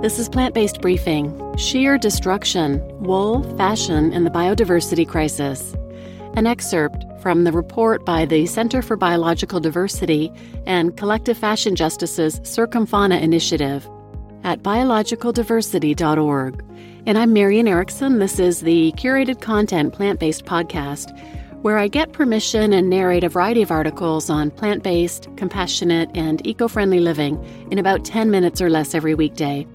This is Plant Based Briefing Sheer Destruction Wool, Fashion, and the Biodiversity Crisis. An excerpt from the report by the Center for Biological Diversity and Collective Fashion Justice's Circumfauna Initiative at biologicaldiversity.org. And I'm Marian Erickson. This is the curated content plant based podcast where I get permission and narrate a variety of articles on plant based, compassionate, and eco friendly living in about 10 minutes or less every weekday.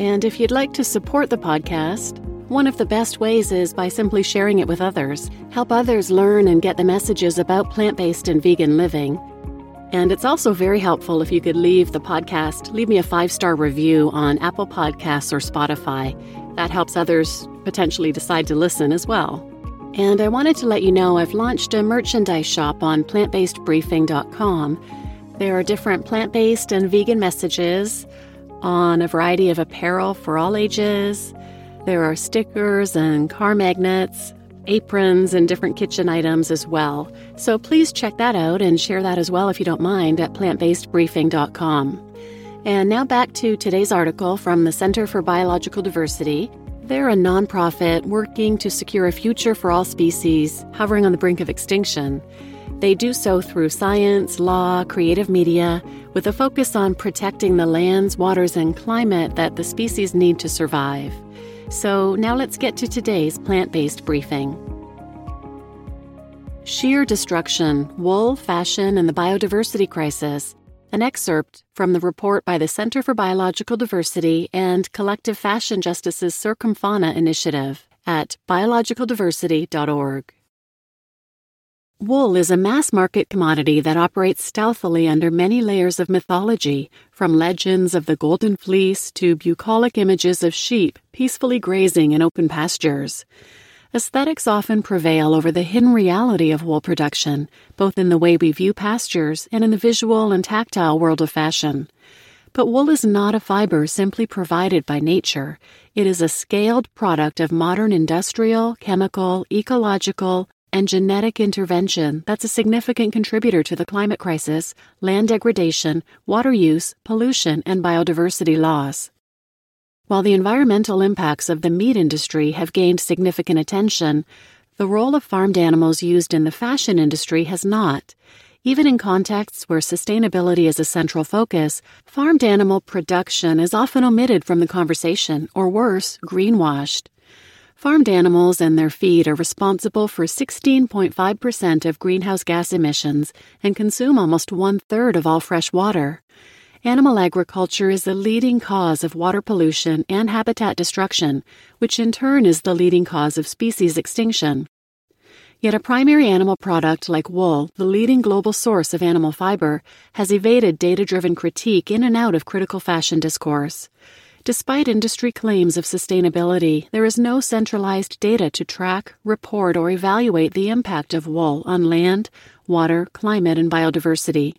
And if you'd like to support the podcast, one of the best ways is by simply sharing it with others. Help others learn and get the messages about plant based and vegan living. And it's also very helpful if you could leave the podcast, leave me a five star review on Apple Podcasts or Spotify. That helps others potentially decide to listen as well. And I wanted to let you know I've launched a merchandise shop on plantbasedbriefing.com. There are different plant based and vegan messages on a variety of apparel for all ages. There are stickers and car magnets, aprons, and different kitchen items as well. So please check that out and share that as well if you don't mind at plantbasedbriefing.com. And now back to today's article from the Center for Biological Diversity. They're a nonprofit working to secure a future for all species hovering on the brink of extinction. They do so through science, law, creative media, with a focus on protecting the lands, waters, and climate that the species need to survive. So now let's get to today's plant based briefing. Sheer Destruction Wool, Fashion, and the Biodiversity Crisis. An excerpt from the report by the Center for Biological Diversity and Collective Fashion Justice's Circumfauna Initiative at biologicaldiversity.org. Wool is a mass market commodity that operates stealthily under many layers of mythology, from legends of the Golden Fleece to bucolic images of sheep peacefully grazing in open pastures. Aesthetics often prevail over the hidden reality of wool production, both in the way we view pastures and in the visual and tactile world of fashion. But wool is not a fiber simply provided by nature. It is a scaled product of modern industrial, chemical, ecological, and genetic intervention that's a significant contributor to the climate crisis, land degradation, water use, pollution, and biodiversity loss. While the environmental impacts of the meat industry have gained significant attention, the role of farmed animals used in the fashion industry has not. Even in contexts where sustainability is a central focus, farmed animal production is often omitted from the conversation, or worse, greenwashed. Farmed animals and their feed are responsible for 16.5% of greenhouse gas emissions and consume almost one third of all fresh water. Animal agriculture is the leading cause of water pollution and habitat destruction, which in turn is the leading cause of species extinction. Yet a primary animal product like wool, the leading global source of animal fiber, has evaded data driven critique in and out of critical fashion discourse. Despite industry claims of sustainability, there is no centralized data to track, report, or evaluate the impact of wool on land, water, climate, and biodiversity.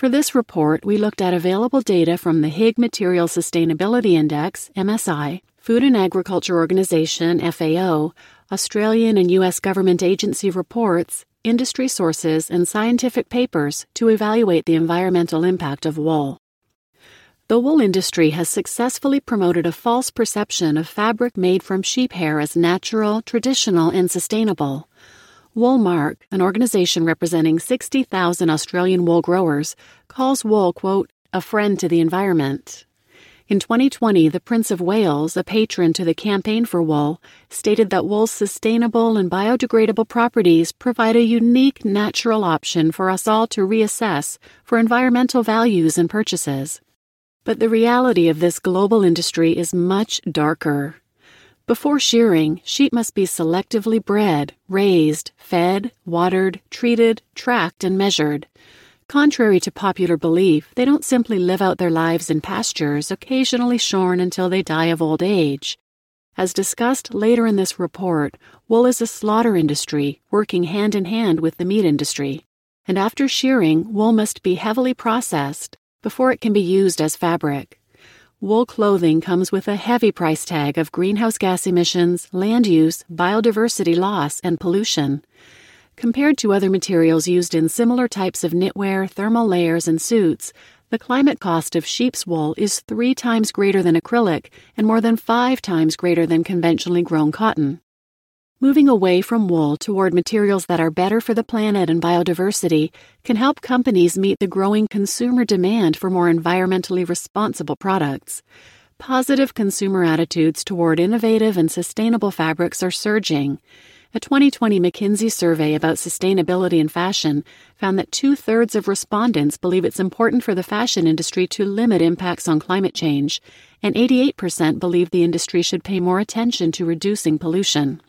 For this report, we looked at available data from the Higg Material Sustainability Index, MSI, Food and Agriculture Organization, FAO, Australian and U.S. government agency reports, industry sources, and scientific papers to evaluate the environmental impact of wool. The wool industry has successfully promoted a false perception of fabric made from sheep hair as natural, traditional, and sustainable. Woolmark, an organization representing 60,000 Australian wool growers, calls wool, quote, a friend to the environment. In 2020, the Prince of Wales, a patron to the Campaign for Wool, stated that wool's sustainable and biodegradable properties provide a unique natural option for us all to reassess for environmental values and purchases. But the reality of this global industry is much darker. Before shearing, sheep must be selectively bred, raised, fed, watered, treated, tracked, and measured. Contrary to popular belief, they don't simply live out their lives in pastures, occasionally shorn until they die of old age. As discussed later in this report, wool is a slaughter industry working hand in hand with the meat industry. And after shearing, wool must be heavily processed, before it can be used as fabric. Wool clothing comes with a heavy price tag of greenhouse gas emissions, land use, biodiversity loss, and pollution. Compared to other materials used in similar types of knitwear, thermal layers, and suits, the climate cost of sheep's wool is three times greater than acrylic and more than five times greater than conventionally grown cotton. Moving away from wool toward materials that are better for the planet and biodiversity can help companies meet the growing consumer demand for more environmentally responsible products. Positive consumer attitudes toward innovative and sustainable fabrics are surging. A 2020 McKinsey survey about sustainability in fashion found that two thirds of respondents believe it's important for the fashion industry to limit impacts on climate change, and 88% believe the industry should pay more attention to reducing pollution.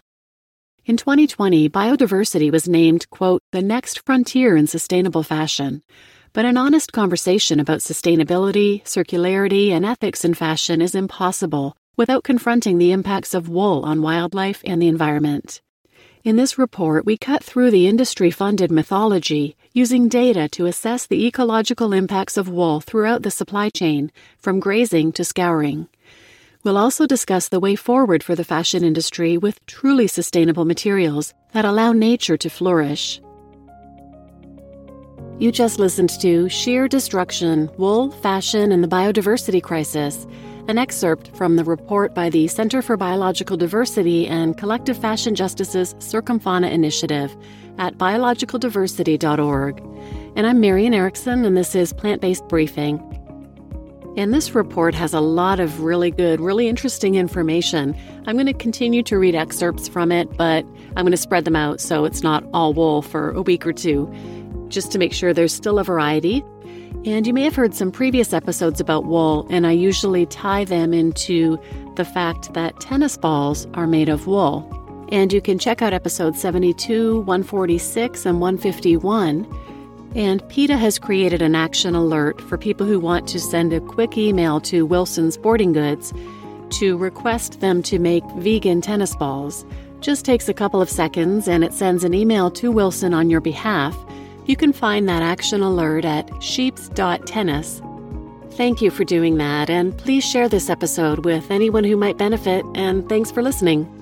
In 2020, biodiversity was named, quote, the next frontier in sustainable fashion. But an honest conversation about sustainability, circularity, and ethics in fashion is impossible without confronting the impacts of wool on wildlife and the environment. In this report, we cut through the industry funded mythology using data to assess the ecological impacts of wool throughout the supply chain, from grazing to scouring. We'll also discuss the way forward for the fashion industry with truly sustainable materials that allow nature to flourish. You just listened to Sheer Destruction Wool, Fashion, and the Biodiversity Crisis, an excerpt from the report by the Center for Biological Diversity and Collective Fashion Justice's Circumfauna Initiative at biologicaldiversity.org. And I'm Marian Erickson, and this is Plant Based Briefing. And this report has a lot of really good, really interesting information. I'm going to continue to read excerpts from it, but I'm going to spread them out so it's not all wool for a week or two, just to make sure there's still a variety. And you may have heard some previous episodes about wool, and I usually tie them into the fact that tennis balls are made of wool. And you can check out episodes 72, 146, and 151 and PETA has created an action alert for people who want to send a quick email to Wilson's Sporting Goods to request them to make vegan tennis balls. Just takes a couple of seconds and it sends an email to Wilson on your behalf. You can find that action alert at sheeps.tennis. Thank you for doing that, and please share this episode with anyone who might benefit, and thanks for listening.